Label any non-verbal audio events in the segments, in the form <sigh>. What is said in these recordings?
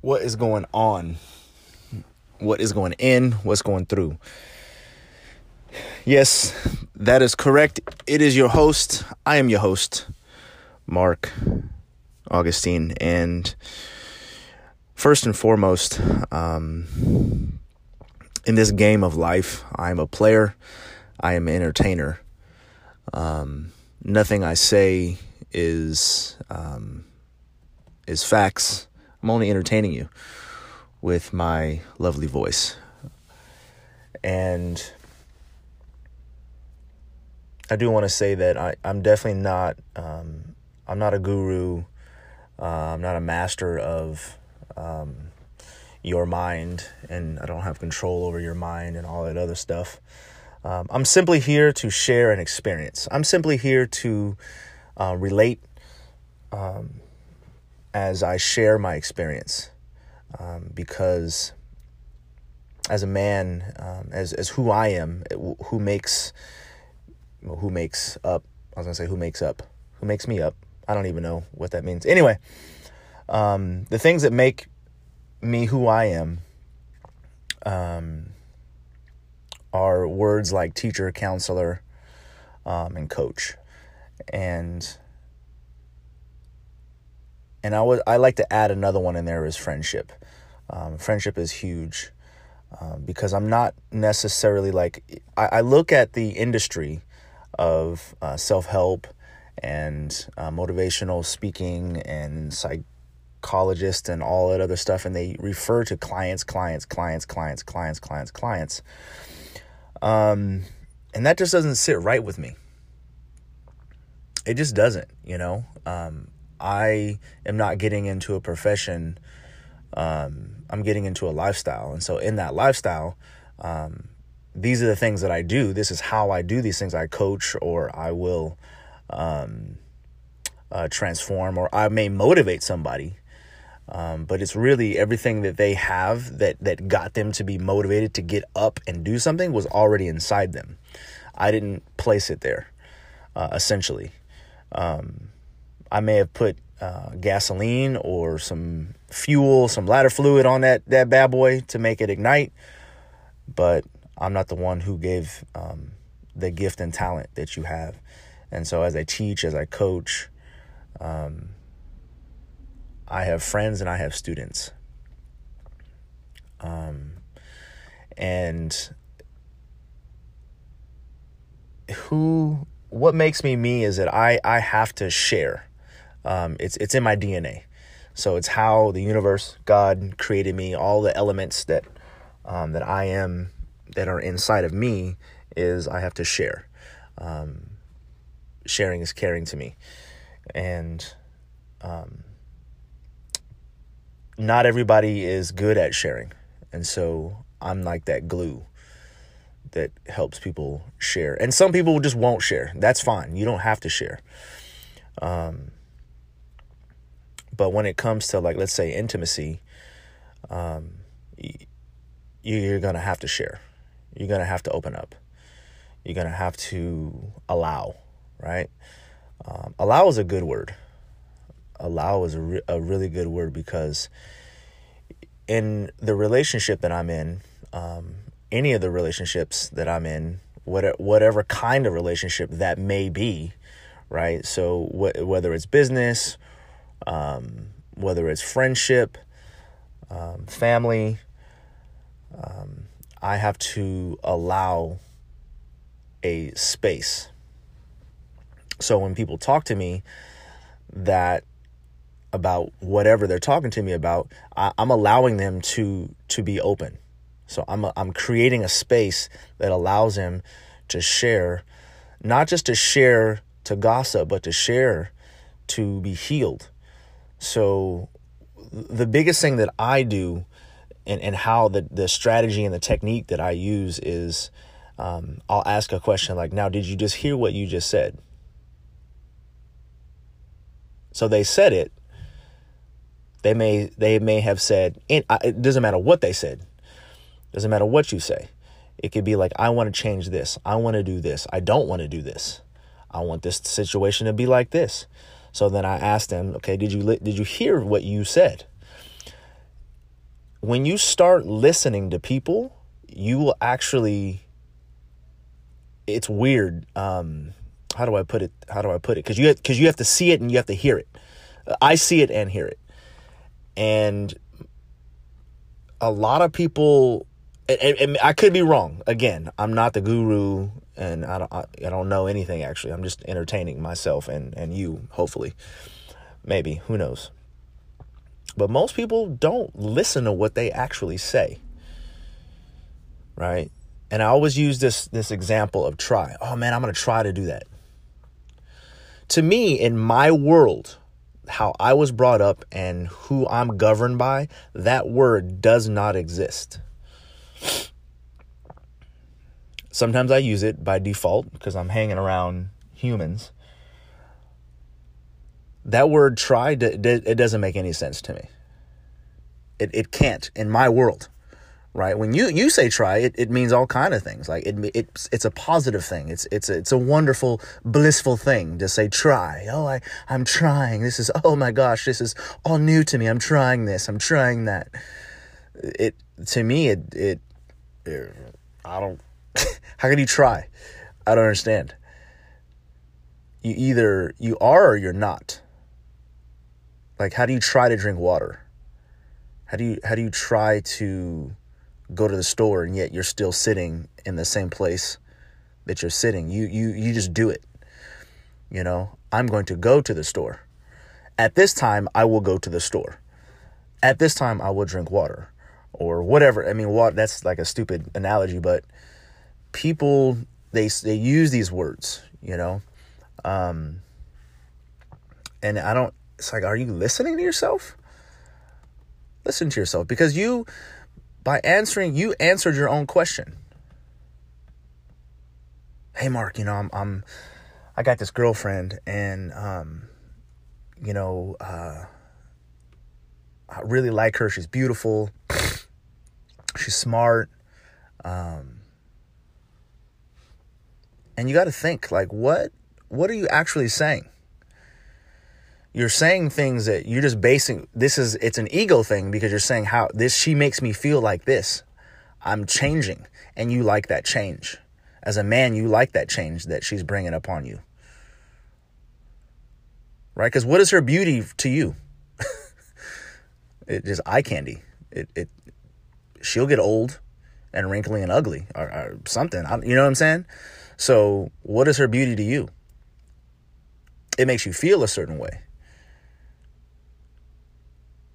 what is going on, what is going in, what's going through. Yes, that is correct. It is your host. I am your host, Mark Augustine. And first and foremost, um, in this game of life, I am a player, I am an entertainer. Um, nothing I say is um, is facts. I'm only entertaining you with my lovely voice. And I do want to say that I, I'm definitely not um, I'm not a guru. Uh, I'm not a master of um, your mind, and I don't have control over your mind and all that other stuff. Um, I'm simply here to share an experience. I'm simply here to uh, relate um, as I share my experience um, because as a man, um, as as who I am, who makes who makes up. I was gonna say who makes up, who makes me up. I don't even know what that means. Anyway, um, the things that make me who I am um, are words like teacher, counselor, um, and coach, and and I would I like to add another one in there is friendship. Um, friendship is huge um, because I'm not necessarily like I, I look at the industry of uh, self help and uh, motivational speaking and psychologists and all that other stuff, and they refer to clients, clients, clients, clients, clients, clients, clients. Um, and that just doesn't sit right with me. It just doesn't, you know. Um, I am not getting into a profession. Um, I'm getting into a lifestyle, and so in that lifestyle, um, these are the things that I do. This is how I do these things. I coach, or I will um, uh, transform, or I may motivate somebody. Um, but it's really everything that they have that that got them to be motivated to get up and do something was already inside them. I didn't place it there, uh, essentially. Um, I may have put uh, gasoline or some fuel, some ladder fluid on that that bad boy to make it ignite, but I'm not the one who gave um, the gift and talent that you have. And so, as I teach, as I coach, um, I have friends and I have students. Um, and who, what makes me me is that I, I have to share. Um, it's it's in my DNA. So it's how the universe, God created me. All the elements that um, that I am, that are inside of me, is I have to share. Um, sharing is caring to me, and um, not everybody is good at sharing, and so I'm like that glue that helps people share. And some people just won't share. That's fine. You don't have to share. Um, but when it comes to like let's say intimacy um, you're gonna have to share. You're gonna have to open up. You're gonna have to allow right? Um, allow is a good word. Allow is a, re- a really good word because in the relationship that i'm in um, any of the relationships that i'm in whatever, whatever kind of relationship that may be right? So wh- whether it's business um, whether it's friendship, um, family. Um, I have to allow a space. So when people talk to me that about whatever they're talking to me about, I, am allowing them to to be open. So I'm a, I'm creating a space that allows them to share, not just to share to gossip, but to share to be healed so the biggest thing that I do and, and how the, the strategy and the technique that I use is um, I'll ask a question like, now, did you just hear what you just said? So they said it. They may they may have said it doesn't matter what they said. Doesn't matter what you say. It could be like I want to change this. I want to do this. I don't want to do this. I want this situation to be like this. So then I asked him, okay, did you did you hear what you said? when you start listening to people, you will actually it's weird. Um, how do I put it? How do I put it? Because you because you have to see it and you have to hear it. I see it and hear it, and a lot of people. And, and I could be wrong. Again, I'm not the guru, and I don't. I, I don't know anything. Actually, I'm just entertaining myself and and you. Hopefully, maybe who knows. But most people don't listen to what they actually say. Right? And I always use this this example of try. Oh man, I'm going to try to do that. To me, in my world, how I was brought up and who I'm governed by, that word does not exist. Sometimes I use it by default because I'm hanging around humans. That word try, it doesn't make any sense to me. It, it can't in my world right? When you you say try, it, it means all kind of things. Like it it's it's a positive thing. It's it's a, it's a wonderful, blissful thing to say try. Oh, I I'm trying. This is oh my gosh, this is all new to me. I'm trying this. I'm trying that. It to me it it, it I don't. <laughs> how can you try? I don't understand. You either you are or you're not. Like how do you try to drink water? How do you how do you try to go to the store and yet you're still sitting in the same place that you're sitting. You you you just do it. You know, I'm going to go to the store. At this time, I will go to the store. At this time, I will drink water or whatever. I mean, what that's like a stupid analogy, but people they they use these words, you know. Um and I don't it's like are you listening to yourself? Listen to yourself because you by answering, you answered your own question. Hey, Mark, you know, I'm, I'm I got this girlfriend, and um, you know, uh, I really like her. She's beautiful. She's smart. Um, and you got to think, like, what, what are you actually saying? you're saying things that you're just basing this is it's an ego thing because you're saying how this she makes me feel like this. I'm changing. And you like that change. As a man you like that change that she's bringing upon you. Right? Because what is her beauty to you? <laughs> It just eye candy. It, it she'll get old and wrinkly and ugly or, or something. You know what i'm saying so what is her beauty to you? It makes you feel a certain way.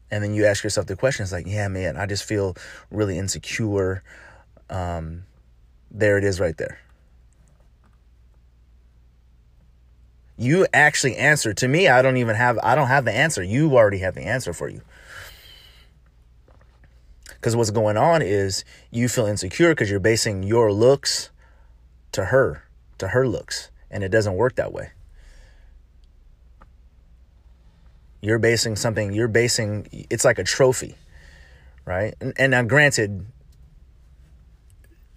And then you ask yourself the question it's like yeah man i just feel really insecure. Um, there it is right there. You actually answer to me i don't even have i don't have the answer. You already have the answer for you. Because what's going on is you feel insecure because you're basing your looks to her to her looks and it doesn't work that way You're basing something, you're basing, it's like a trophy, right? And, and now, granted,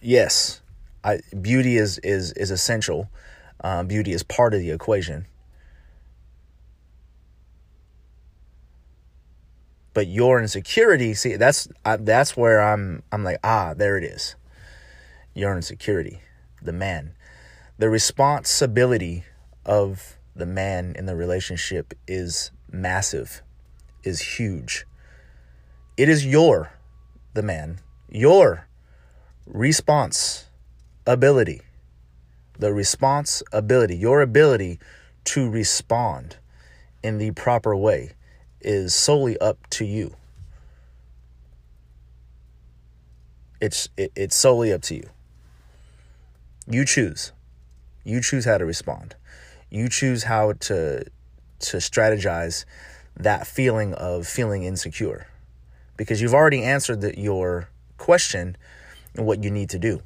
yes, I, beauty is, is, is essential. Um, beauty is part of the equation. But your insecurity, see, that's I, that's where I'm. I'm like, ah, there it is. Your insecurity, the man, the responsibility of the man in the relationship is massive, is huge. It is your, the man, your response ability, the response ability, your ability to respond in the proper way is solely up to you. It's it, it's solely up to you. You choose. You choose how to respond. You choose how to to strategize that feeling of feeling insecure because you've already answered the, your question and what you need to do.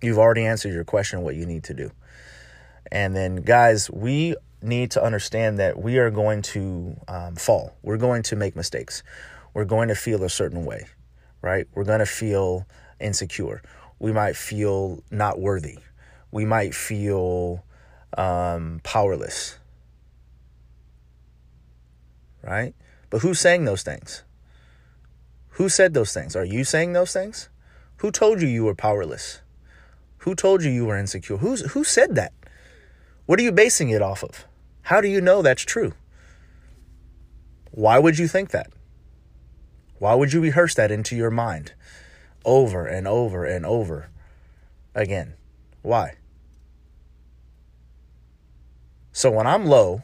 You've already answered your question, what you need to do. And then, guys, we need to understand that we are going to um, fall. We're going to make mistakes. We're going to feel a certain way, right? We're going to feel insecure. We might feel not worthy we might feel um, powerless. right? But who's saying those things? Who said those things? Are you saying those things? Who told you you were powerless? Who told you you were insecure? Who's who said that? What are you basing it off of? How do you know that's true? Why would you think that? Why would you rehearse that into your mind over and over and over again? Why? So when I'm low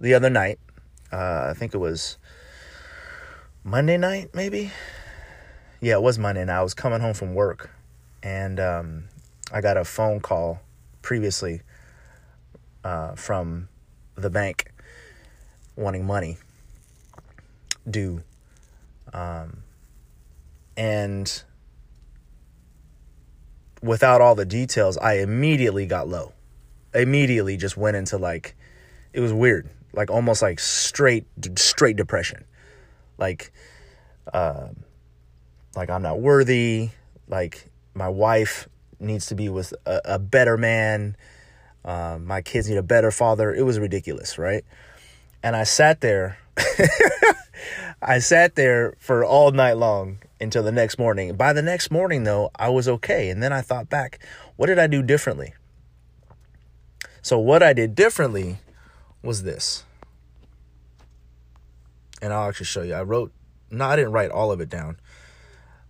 the other night, uh, I think it was Monday night, maybe. Yeah, it was Monday night. I was coming home from work and um, I got a phone call previously uh, from the bank wanting money due. Um, and without all the details, I immediately got low. Immediately just went into like, it was weird, like almost like straight, straight depression. Like, uh, like I'm not worthy. Like my wife needs to be with a, a better man. Um, my kids need a better father. It was ridiculous, right? And I sat there. <laughs> I sat there for all night long until the next morning. By the next morning, though, I was okay. And then I thought back, what did I do differently? So, what I did differently was this. And I'll actually show you. I wrote, no, I didn't write all of it down.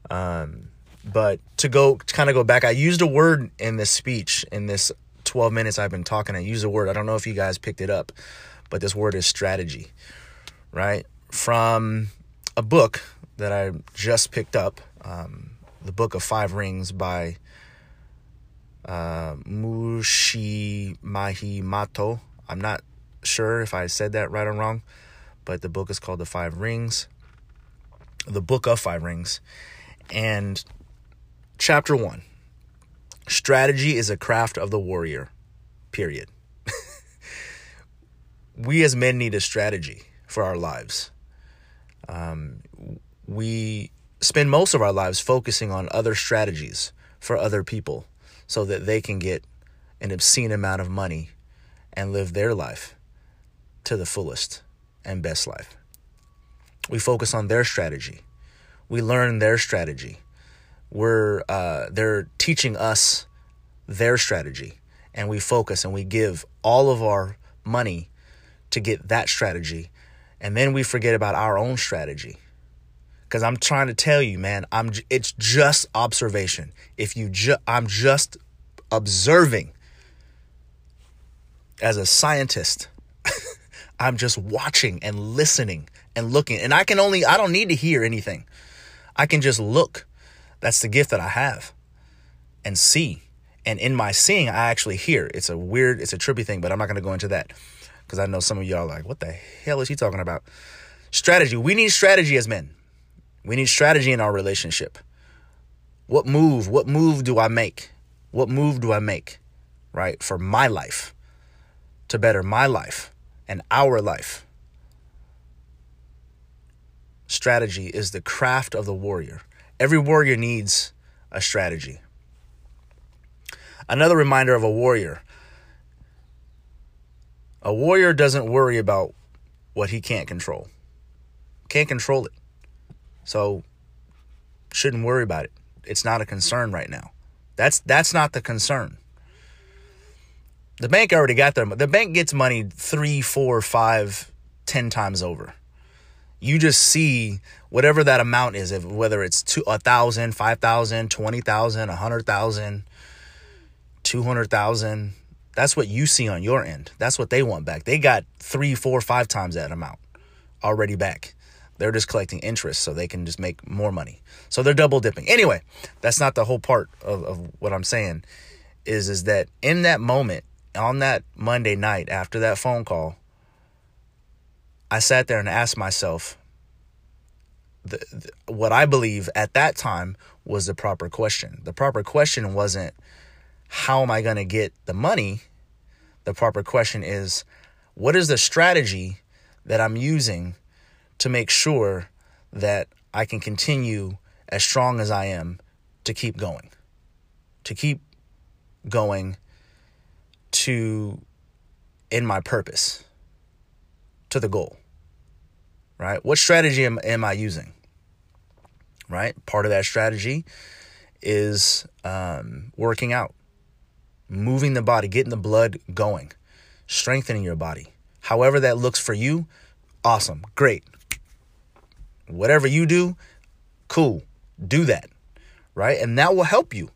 Um, but to go, to kind of go back, I used a word in this speech, in this 12 minutes I've been talking, I used a word. I don't know if you guys picked it up, but this word is strategy, right? From a book that I just picked up, um, the book of Five Rings by uh, Mushi Mahi Mato. I'm not sure if I said that right or wrong, but the book is called The Five Rings, the book of Five Rings. And chapter one strategy is a craft of the warrior, period. <laughs> we as men need a strategy for our lives. Um, we spend most of our lives focusing on other strategies for other people so that they can get an obscene amount of money and live their life to the fullest and best life. We focus on their strategy. We learn their strategy. We're uh, they're teaching us their strategy, and we focus and we give all of our money to get that strategy, and then we forget about our own strategy because I'm trying to tell you, man, I'm it's just observation. If you just I'm just observing as a scientist. <laughs> I'm just watching and listening and looking. And I can only I don't need to hear anything. I can just look. That's the gift that I have. And see. And in my seeing, I actually hear. It's a weird, it's a trippy thing, but I'm not going to go into that because I know some of y'all are like, what the hell is he talking about? Strategy. We need strategy as men. We need strategy in our relationship. What move, what move do I make? What move do I make, right, for my life to better my life and our life? Strategy is the craft of the warrior. Every warrior needs a strategy. Another reminder of a warrior a warrior doesn't worry about what he can't control, can't control it. So shouldn't worry about it. It's not a concern right now. That's that's not the concern. The bank already got their the bank gets money three, four, five, ten times over. You just see whatever that amount is, if whether it's two a thousand, five thousand, twenty thousand, a hundred thousand, two hundred thousand. That's what you see on your end. That's what they want back. They got three, four, five times that amount already back. They're just collecting interest so they can just make more money. So they're double dipping. Anyway, that's not the whole part of, of what I'm saying. Is is that in that moment, on that Monday night after that phone call, I sat there and asked myself the, the, what I believe at that time was the proper question. The proper question wasn't how am I going to get the money? The proper question is what is the strategy that I'm using to make sure that I can continue as strong as I am to keep going, to keep going to in my purpose, to the goal. right? What strategy am, am I using? Right? Part of that strategy is um, working out, moving the body, getting the blood going, strengthening your body. However, that looks for you, awesome, great. Whatever you do, cool, do that, right? And that will help you.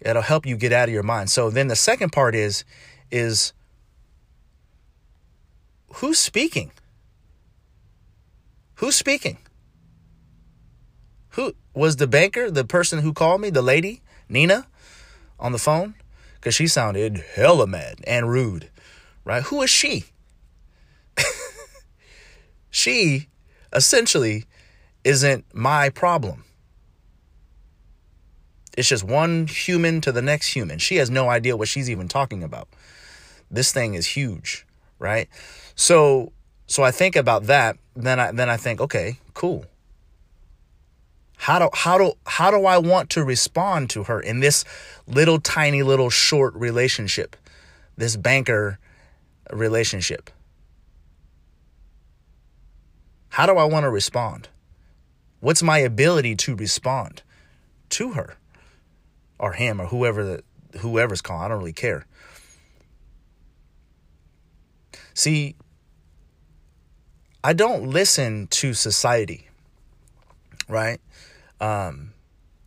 It'll help you get out of your mind. So then the second part is, is who's speaking? Who's speaking? Who was the banker, the person who called me, the lady, Nina, on the phone? Because she sounded hella mad and rude, right? Who is she? <laughs> she essentially isn't my problem. It's just one human to the next human. She has no idea what she's even talking about. This thing is huge, right? So so I think about that, then I then I think, okay, cool. How do how do how do I want to respond to her in this little tiny little short relationship? This banker relationship. How do I want to respond? What's my ability to respond to her or him or whoever the whoever's calling? I don't really care. See, I don't listen to society, right? Um,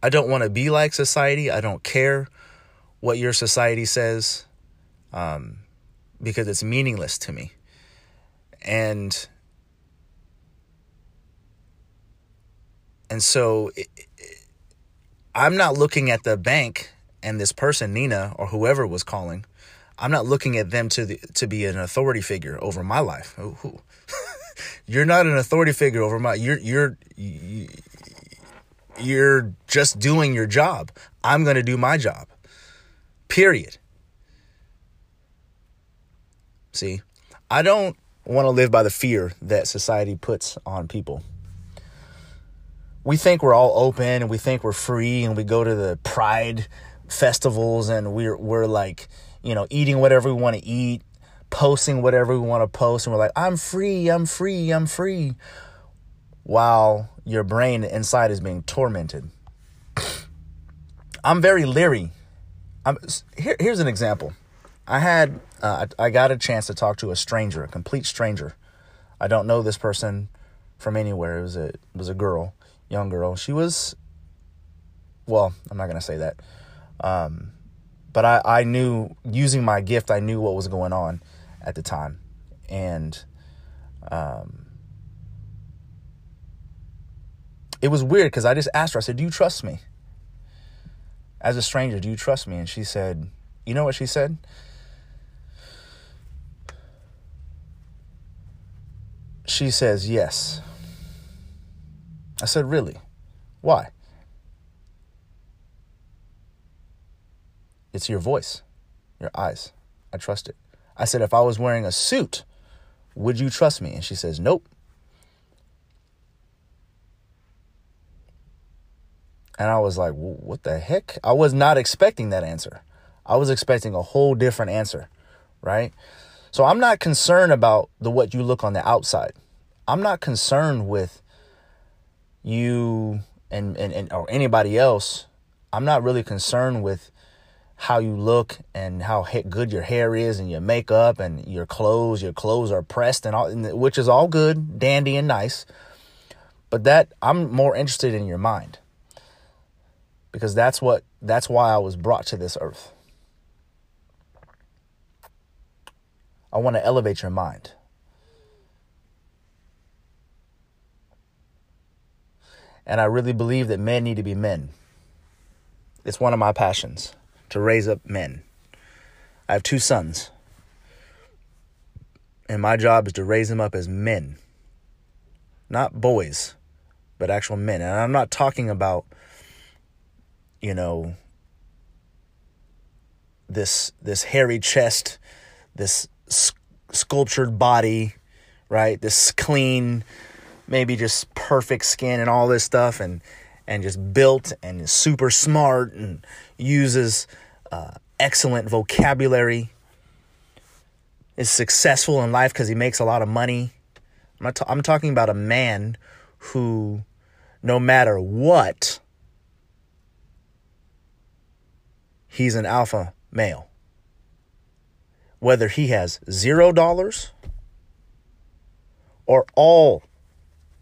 I don't want to be like society. I don't care what your society says um, because it's meaningless to me. And and so it, it, I'm not looking at the bank and this person Nina or whoever was calling. I'm not looking at them to the, to be an authority figure over my life. Ooh, <laughs> you're not an authority figure over my you're you're you're just doing your job. I'm going to do my job. Period. See, I don't want to live by the fear that society puts on people. We think we're all open and we think we're free and we go to the pride festivals and we're we're like, you know, eating whatever we want to eat posting whatever we want to post and we're like, I'm free, I'm free, I'm free, while your brain inside is being tormented. I'm very leery. I'm, here, here's an example. I had, uh, I got a chance to talk to a stranger, a complete stranger. I don't know this person from anywhere. It was a, it was a girl, young girl. She was, well, I'm not gonna say that. Um, but I, I knew using my gift, I knew what was going on at the time. And um, it was weird because I just asked her, I said, Do you trust me? As a stranger, do you trust me? And she said, You know what she said? She says, Yes. I said, Really? Why? It's your voice, your eyes. I trust it. I said, if I was wearing a suit, would you trust me? And she says, nope. And I was like, what the heck? I was not expecting that answer. I was expecting a whole different answer, right? So I'm not concerned about the what you look on the outside. I'm not concerned with you and, and, and or anybody else. I'm not really concerned with how you look and how good your hair is and your makeup and your clothes your clothes are pressed and all which is all good dandy and nice but that i'm more interested in your mind because that's what that's why i was brought to this earth i want to elevate your mind and i really believe that men need to be men it's one of my passions to raise up men. I have two sons. And my job is to raise them up as men. Not boys, but actual men. And I'm not talking about, you know, this this hairy chest, this sculptured body, right? This clean, maybe just perfect skin and all this stuff and and just built and super smart and uses uh, excellent vocabulary, is successful in life because he makes a lot of money. I'm I'm talking about a man who, no matter what, he's an alpha male. Whether he has zero dollars or all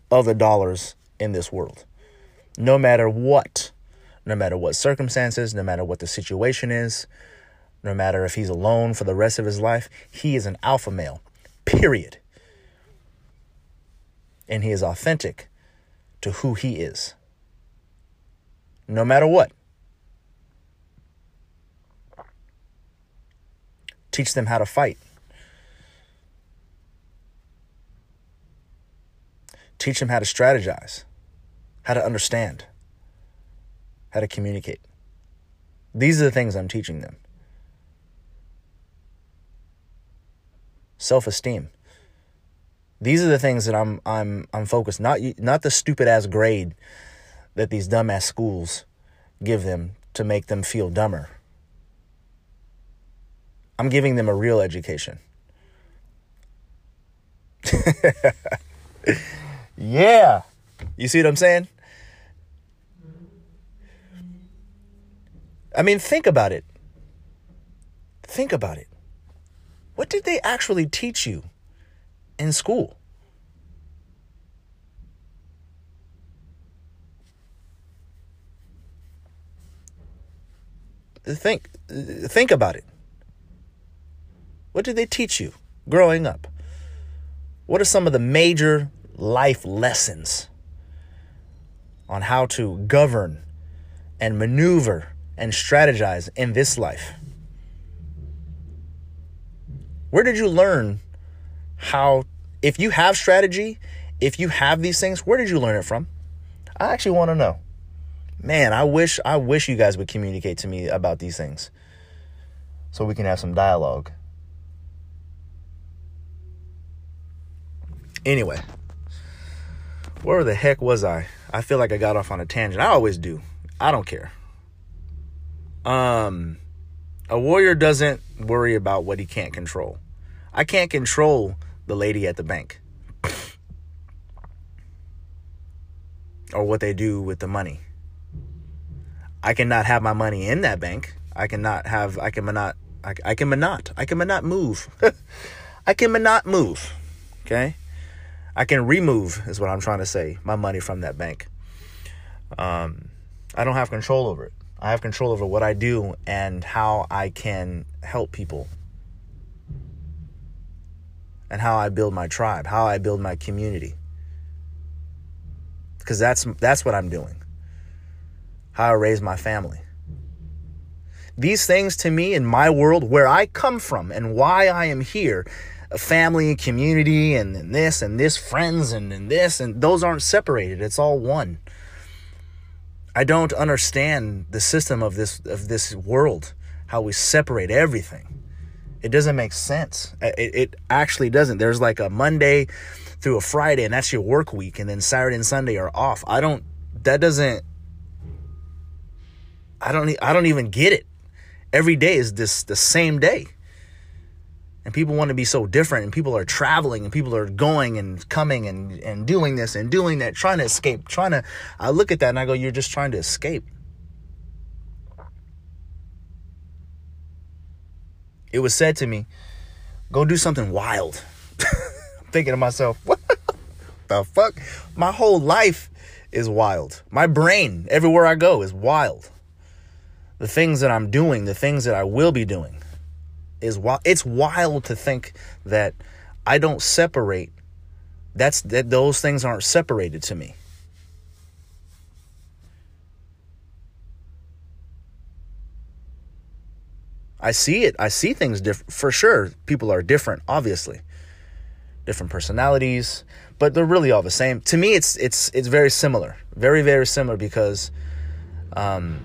of the dollars in this world. No matter what, no matter what circumstances, no matter what the situation is, no matter if he's alone for the rest of his life, he is an alpha male, period. And he is authentic to who he is, no matter what. Teach them how to fight. Teach them how to strategize, how to understand, how to communicate. These are the things I'm teaching them. Self-esteem. These are the things that I'm I'm I'm focused not not the stupid ass grade that these dumbass schools give them to make them feel dumber. I'm giving them a real education. <laughs> Yeah. You see what I'm saying? I mean, think about it. Think about it. What did they actually teach you in school? Think think about it. What did they teach you growing up? What are some of the major life lessons on how to govern and maneuver and strategize in this life. Where did you learn how, if you have strategy, if you have these things, where did you learn it from? I actually want to know. Man, I wish I wish you guys would communicate to me about these things so we can have some dialogue. Anyway, where the heck was I? I feel like I got off on a tangent. I always do. I don't care. Um, a warrior doesn't worry about what he can't control. I can't control the lady at the bank <sniffs> or what they do with the money. I cannot have my money in that bank. I cannot have. I can not. I, I can not. I can not move. <laughs> I can not move. Okay. I can remove, is what I'm trying to say, my money from that bank. Um, I don't have control over it. I have control over what I do and how I can help people and how I build my tribe, how I build my community. Because that's that's what I'm doing. How I raise my family. These things to me in my world where I come from and why I am here a family and community and, and this and this friends and, and this and those aren't separated. It's all one. I don't understand the system of this of this world how we separate everything. It doesn't make sense. It, it actually doesn't. There's like a monday through a friday and that's your work week and then saturday and sunday are off. I don't that doesn't i don't i don't even get it. Every day is this the same day and people want to be so different and people are traveling and people are going and coming and, and doing this and doing that trying to escape trying to i look at that and i go you're just trying to escape. It was said to me go do something wild. <laughs> I'm thinking to myself <laughs> what the fuck? My whole life is wild. My brain everywhere i go is wild. The things that i'm doing the things that i will be doing is wild. It's wild to think that I don't separate. That's that those things aren't separated to me. I see it. I see things different for sure. People are different, obviously. Different personalities, but they're really all the same. To me, it's it's it's very similar, very very similar because, um,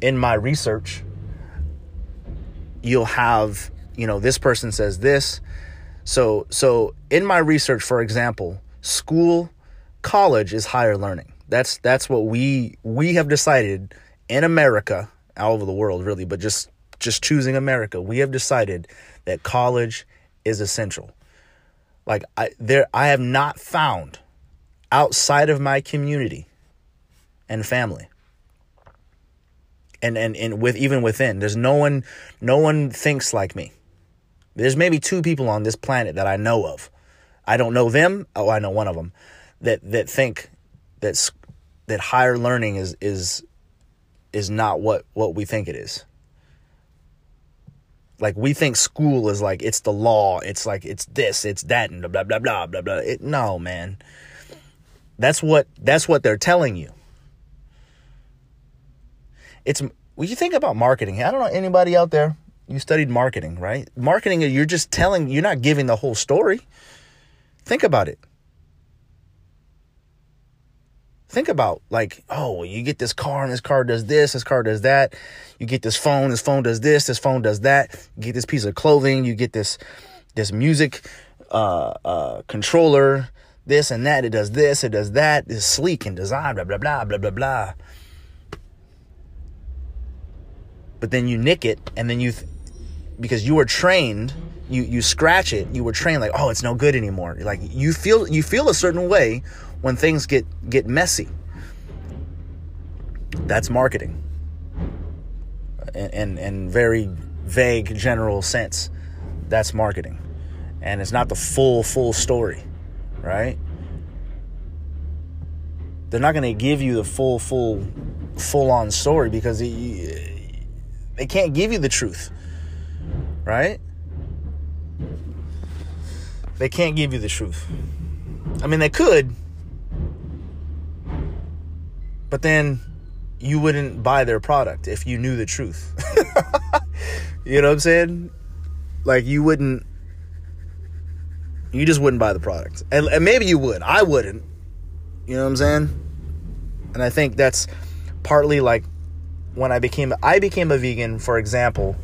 in my research, you'll have, you know, this person says this. So so in my research, for example, school, college is higher learning. That's that's what we we have decided in America, all over the world really, but just just choosing America, we have decided that college is essential. Like I there I have not found outside of my community and family. And and and with even within, there's no one no one thinks like me. There's maybe two people on this planet that I know of. I don't know them. Oh, I know one of them that that think that that higher learning is is is not what what we think it is. Like we think school is like it's the law, it's like it's this, it's that, and blah blah blah blah blah. It, no, man. That's what that's what they're telling you. It's when you think about marketing. I don't know anybody out there. You studied marketing, right? Marketing, you're just telling. You're not giving the whole story. Think about it. Think about like, oh, you get this car and this car does this, this car does that. You get this phone, this phone does this, this phone does that. You get this piece of clothing, you get this this music uh, uh, controller, this and that. It does this, it does that. It's sleek and design, blah blah blah blah blah blah. But then you nick it, and then you, th- because you were trained, you you scratch it. You were trained like, oh, it's no good anymore. Like you feel you feel a certain way when things get get messy. That's marketing. In, in, in very vague general sense, that's marketing. And it's not the full, full story, right? They're not going to give you the full, full, full on story because they, they can't give you the truth, right? They can't give you the truth. I mean, they could, but then you wouldn't buy their product if you knew the truth. <laughs> you know what I'm saying? Like you wouldn't you just wouldn't buy the product. And, and, maybe you would. I wouldn't. You know what I'm saying? And I think that's partly like when I became I became a vegan, for example,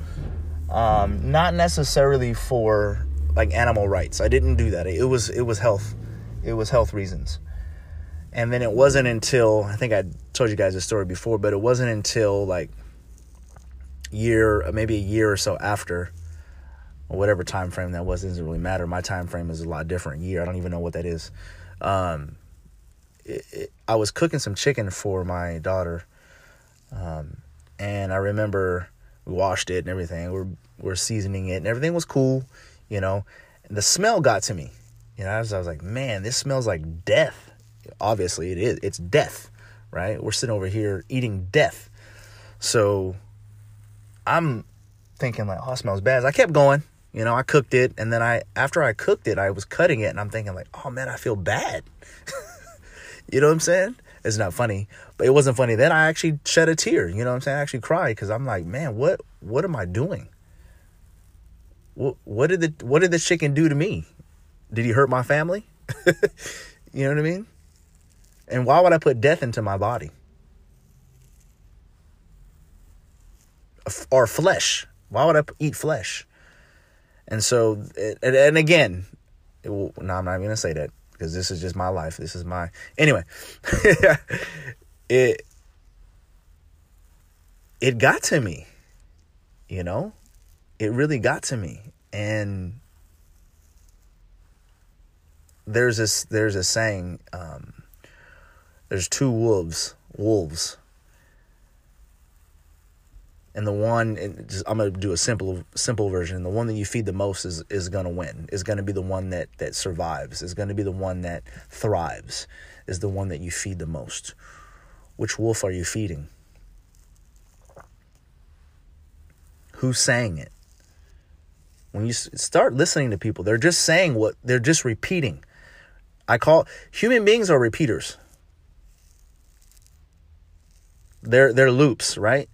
um, not necessarily for like animal rights. I didn't do that. It was it was health. It was health reasons. And then it wasn't until I think I told you guys the story before, but it wasn't until like year, maybe a year or so after, or whatever time frame that was, doesn't really matter. My time frame is a lot different. Year, I don't even know what that is. Um, it, it, I was cooking some chicken for my daughter, um, and I remember we washed it and everything. We're we're seasoning it and everything was cool, you know. And the smell got to me. You know, I was, I was like, man, this smells like death. Obviously it is it's death right? We're sitting over here eating death. So i'm thinking like oh it smells bad. I kept going you know i cooked it. And then i after i cooked it i was cutting it and i'm thinking like oh man i feel bad. <laughs> You know what i'm saying? It's not funny but it wasn't funny then i actually shed a tear you know what i'm saying i actually cried because i'm like man what what am i doing what, what did the what did the chicken do to me did he hurt my family <laughs> you know what i mean and why would I put death into my body? Or flesh. Why would I eat flesh? And so, and, again, will, no, I'm not even to say that because this is just my life. This is my. Anyway, <laughs> it. It got to me, you know? It really got to me. And there's this there's a saying um, there's two wolves, wolves. And the one, and I'm gonna do a simple, simple version. The one that you feed the most is is gonna win. Is gonna be the one that that survives. Is gonna be the one that thrives. Is the one that you feed the most. Which wolf are you feeding? Who's saying it? When you start listening to people, they're just saying what they're just repeating. I call human beings are repeaters. They're they're loops, right?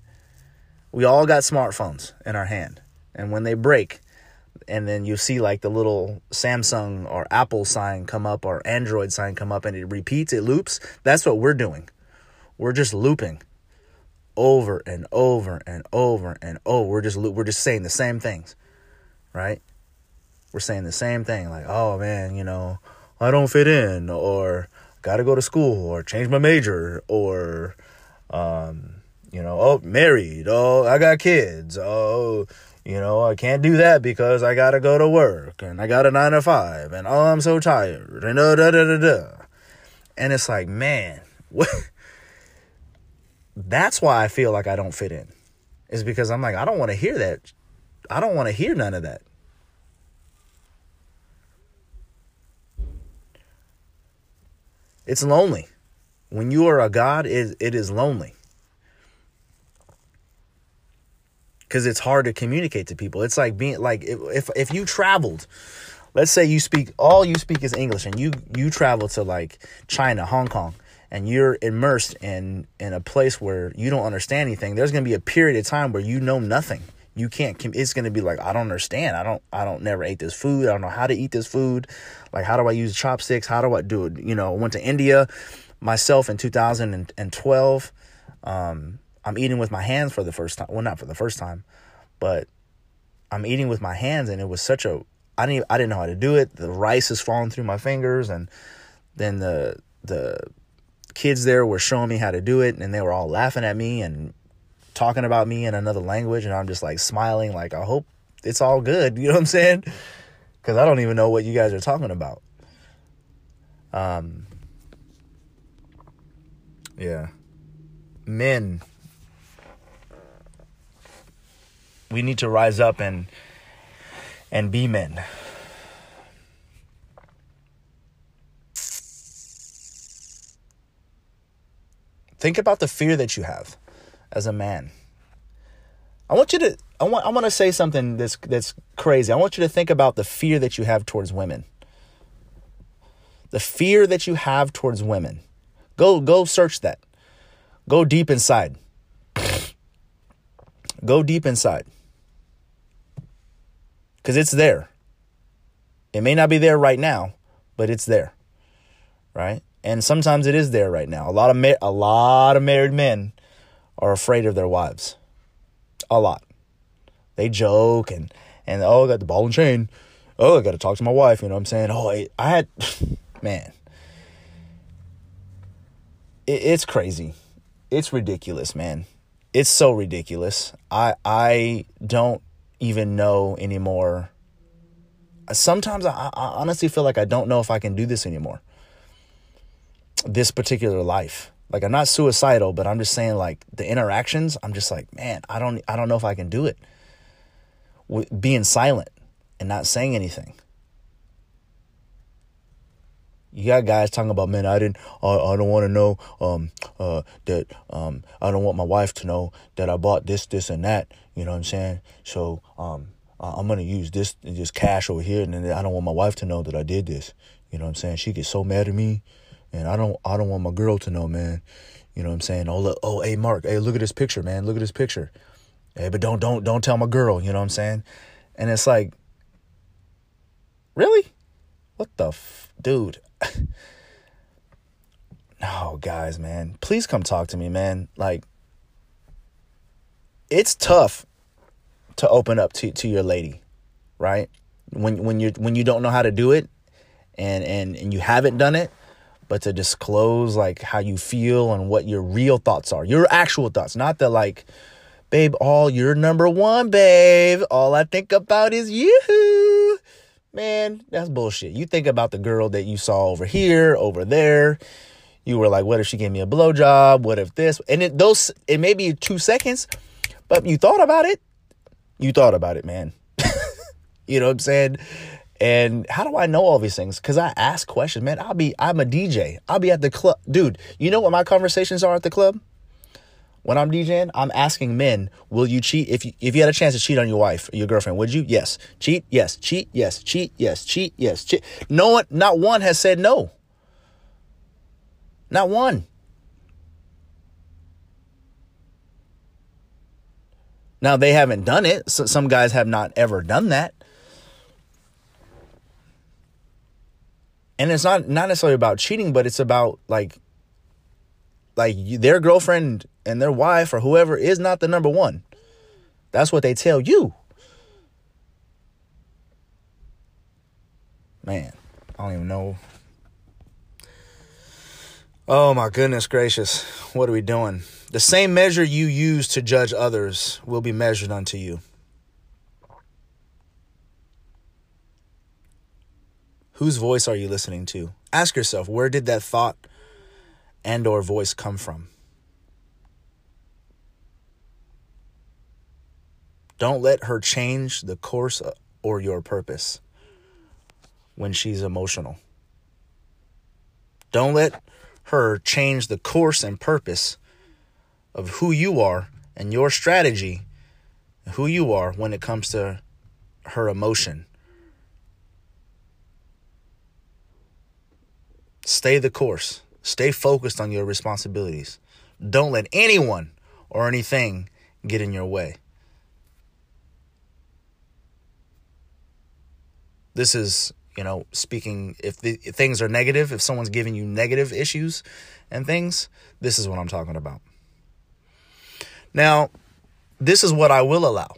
We all got smartphones in our hand. And when they break, and then you see like the little Samsung or Apple sign come up or Android sign come up and it repeats, it loops, that's what we're doing. We're just looping over and over and over and over. We're just we're just saying the same things. Right? We're saying the same thing like, "Oh man, you know, I don't fit in or got to go to school or change my major or um, you know, oh, married, oh, I got kids, oh, You know, I can't do that because I gotta go to work and I got a nine to five and oh, I'm so tired and da da da da da. And it's like, man, <laughs> what? That's why I feel like I don't fit in. Is because I'm like, I don't want to hear that. I don't want to hear none of that. It's lonely. When you are a God, it, it is lonely. Because it's hard to communicate to people. It's like being like if if you traveled, let's say you speak all you speak is English and you you travel to like China, Hong Kong, and you're immersed in in a place where you don't understand anything, there's going to be a period of time where you know nothing. You can't it's going to be like I don't understand. I don't I don't never ate this food. I don't know how to eat this food. Like how do I use chopsticks? How do I do it? You know, I went to India myself in 2012. Um, I'm eating with my hands for the first time. Well, not for the first time, but I'm eating with my hands, and it was such a I didn't I didn't know how to do it. The rice is falling through my fingers, and then the the kids there were showing me how to do it, and they were all laughing at me and talking about me in another language, and I'm just like smiling, like I hope it's all good. <laughs> You know what I'm saying? Because I don't even know what you guys are talking about. Um. Yeah. Men we need to rise up and and be men. Think about the fear that you have as a man. I want you to I want I want to say something that's that's crazy. I want you to think about the fear that you have towards women. The fear that you have towards women. Go go search that. Go deep inside. Go deep inside because it's there. It may not be there right now, but it's there, right? And sometimes it is there right now. A lot of ma- a lot of married men are afraid of their wives. A lot. They joke and and oh, I got the ball and chain. Oh, I got to talk to my wife. You know what I'm saying? Oh, I, I had, <sighs> man. It, it's crazy. It's ridiculous, man. It's so ridiculous. I I don't even know anymore. Sometimes I, I honestly feel like I don't know if I can do this anymore. This particular life. Like I'm not suicidal, but I'm just saying like the interactions, I'm just like, man, I don't I don't know if I can do it. Being silent and not saying anything. You got guys talking about, man, I didn't, uh, I don't want to know um, uh, that um, I don't want my wife to know that I bought this, this, and that. You know what I'm saying? So um, I'm gonna use this, this cash over here, and then I don't want my wife to know that I did this. You know what I'm saying? She gets so mad at me, and I don't, I don't want my girl to know, man. You know what I'm saying? Oh, look, oh, hey, Mark, hey, look at this picture, man. Look at this picture. Hey, but don't, don't, don't tell my girl. You know what I'm saying? And it's like, really? What the, f- dude? <laughs> no, guys, man, please come talk to me, man. Like, it's tough to open up to, to your lady, right? When when you when you don't know how to do it, and and and you haven't done it, but to disclose like how you feel and what your real thoughts are, your actual thoughts, not the like, babe, all you're number one, babe. All I think about is you man, that's bullshit. You think about the girl that you saw over here, over there. You were like, what if she gave me a blowjob? What if this? And it those it may be two seconds, but you thought about it. You thought about it, man. <laughs> you know what I'm saying? And how do I know all these things? Because I ask questions, man. I'll be, I'm a DJ. I'll be at the club. Dude, you know what my conversations are at the club? When I'm DJing, I'm asking men, will you cheat if you, if you had a chance to cheat on your wife or your girlfriend? Would you? Yes. Cheat? Yes. Cheat? Yes. Cheat? Yes. Cheat? Yes. Cheat. No one, not one has said no. Not one. Now they haven't done it. So some guys have not ever done that. And it's not not necessarily about cheating, but it's about like like their girlfriend and their wife or whoever is not the number one. That's what they tell you. Man, I don't even know. Oh my goodness gracious. What are we doing? The same measure you use to judge others will be measured unto you. Whose voice are you listening to? Ask yourself, where did that thought and or voice come from? Don't let her change the course or your purpose when she's emotional. Don't let her change the course and purpose of who you are and your strategy, who you are when it comes to her emotion. Stay the course. Stay focused on your responsibilities. Don't let anyone or anything get in your way. This is, you know, speaking if, the, if things are negative, if someone's giving you negative issues and things, this is what I'm talking about. Now, this is what I will allow.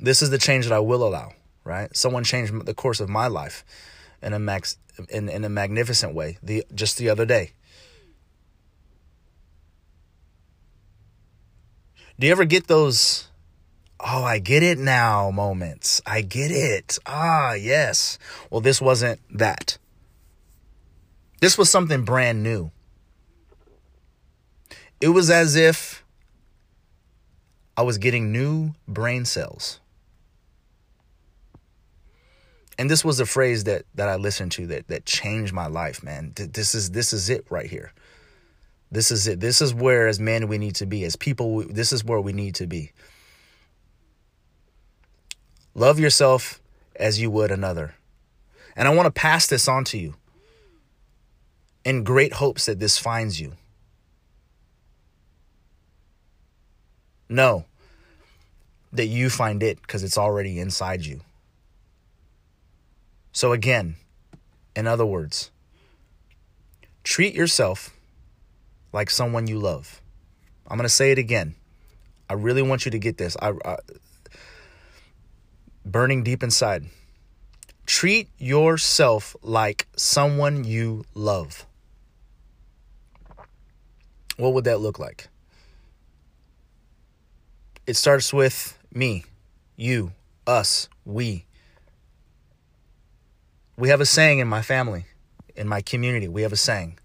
This is the change that I will allow, right? Someone changed the course of my life in a max in, in a magnificent way the just the other day. Do you ever get those oh, I get it now moments? I get it. Ah, yes. Well, this wasn't that. This was something brand new. It was as if I was getting new brain cells and this was a phrase that that I listened to that that changed my life, man. This is this is it right here. This is it. This is where as men we need to be. As people this is where we need to be. Love yourself as you would another. And I want to pass this on to you in great hopes that this finds you. Know that you find it because it's already inside you. So, again, in other words, treat yourself like someone you love. I'm going to say it again. I really want you to get this. I, I, burning deep inside. Treat yourself like someone you love. What would that look like? It starts with me, you, us, we. We have a saying in my family, in my community. We have a saying.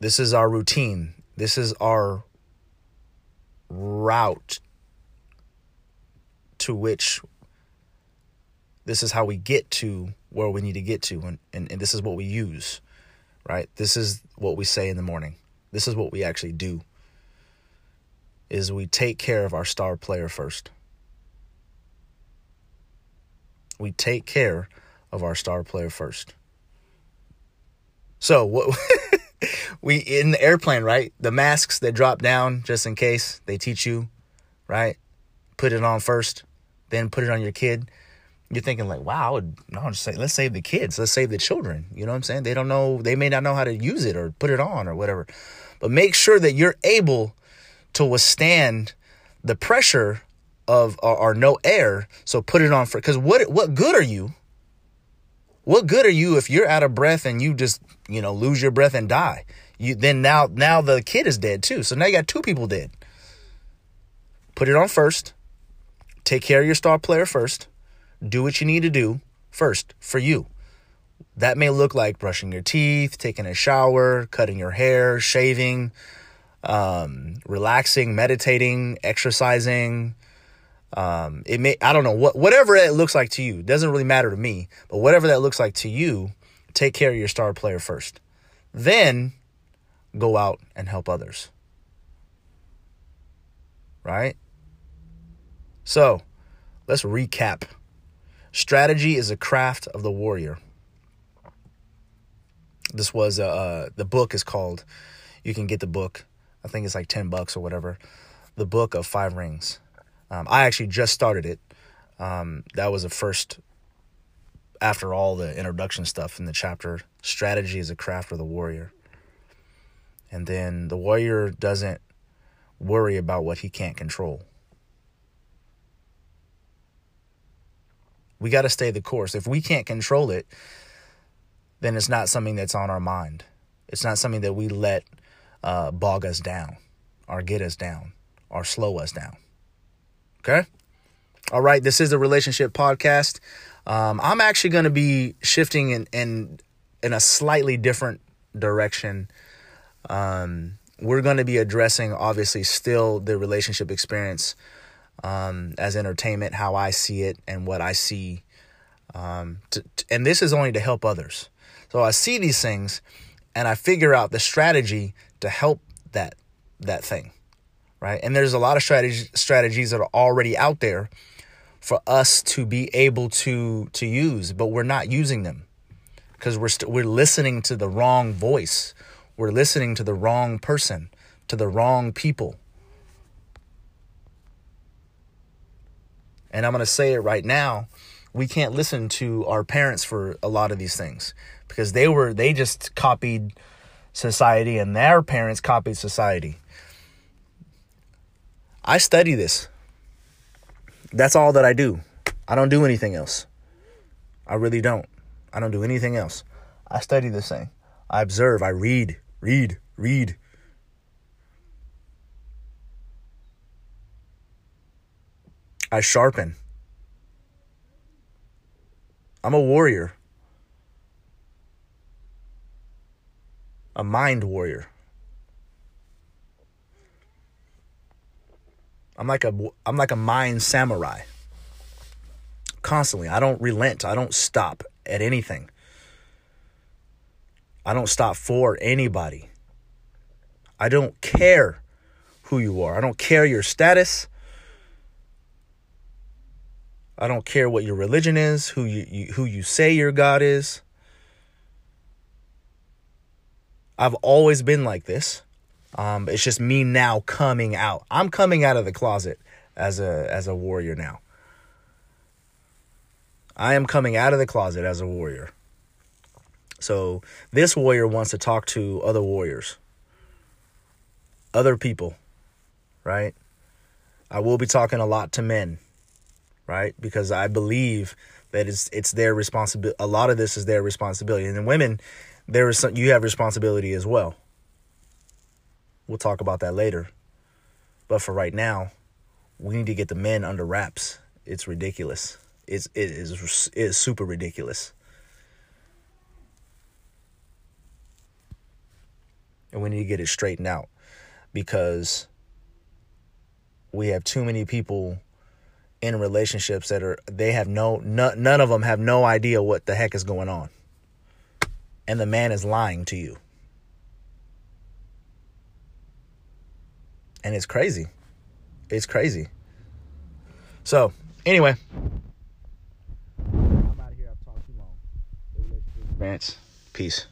This is our routine. This is our route to which this is how we get to where we need to get to and, and, and, this is what we use right this is what we say in the morning this is what we actually do is we take care of our star player first we take care of our star player first. So what <laughs> we in the airplane, right? The masks that drop down just in case they teach you, right? Put it on first, then put it on your kid. You're thinking like, wow, I would no, just say let's save the kids, let's save the children. You know what I'm saying? They don't know, they may not know how to use it or put it on or whatever. But make sure that you're able to withstand the pressure of or, or no air. So put it on for because what what good are you? What good are you if you're out of breath and you just you know lose your breath and die? You then now now the kid is dead too. So now you got two people dead. Put it on first. Take care of your star player first. Do what you need to do first for you. That may look like brushing your teeth, taking a shower, cutting your hair, shaving, um, relaxing, meditating, exercising, um, it may I don't know what whatever it looks like to you it doesn't really matter to me, but whatever that looks like to you, take care of your star player first. Then go out and help others. Right? So, let's recap. Strategy is a craft of the warrior. This was uh, uh the book is called you can get the book. I think it's like 10 bucks or whatever. The book of 5 rings um, I actually just started it. Um, that was the first, after all the introduction stuff in the chapter, strategy is a craft of the warrior. And then the warrior doesn't worry about what he can't control. We got to stay the course. If we can't control it, then it's not something that's on our mind. It's not something that we let uh, bog us down or get us down or slow us down. Okay? All right, this is the relationship podcast. Um, I'm actually going to be shifting in, in in a slightly different direction. Um, we're going to be addressing obviously still the relationship experience um, as entertainment, how I see it, and what I see. Um, to, and this is only to help others. So I see these things, and I figure out the strategy to help that that thing, right? And there's a lot of strategies strategies that are already out there for us to be able to to use, but we're not using them because we're we st- we're listening to the wrong voice. We're listening to the wrong person, to the wrong people. And I'm going to say it right now, we can't listen to our parents for a lot of these things because they were they just copied society and their parents copied society. I study this. That's all that I do. I don't do anything else. I really don't. I don't do anything else. I study this thing. I observe. I read, read, read. I sharpen. I'm a warrior. A mind warrior. I'm like a I'm like a mind samurai. Constantly. I don't relent. I don't stop at anything. I don't stop for anybody. I don't care who you are. I don't care your status. I don't care what your religion is, who you, you who you say your God is. I've always been like this. Um, it's just me now coming out. I'm coming out of the closet as a as a warrior now. I am coming out of the closet as a warrior. So this warrior wants to talk to other warriors, other people, right? I will be talking a lot to men, right? Because I believe that it's it's their responsibility. A lot of this is their responsibility, and then women, there is some, you have responsibility as well. We'll talk about that later. But for right now, we need to get the men under wraps. It's ridiculous. It's it is it is super ridiculous. And we need to get it straightened out because we have too many people in relationships that are they have no, no none of them have no idea what the heck is going on. And the man is lying to you. And it's crazy. It's crazy. So, anyway. I'm out of here. I've talked too long. Peace.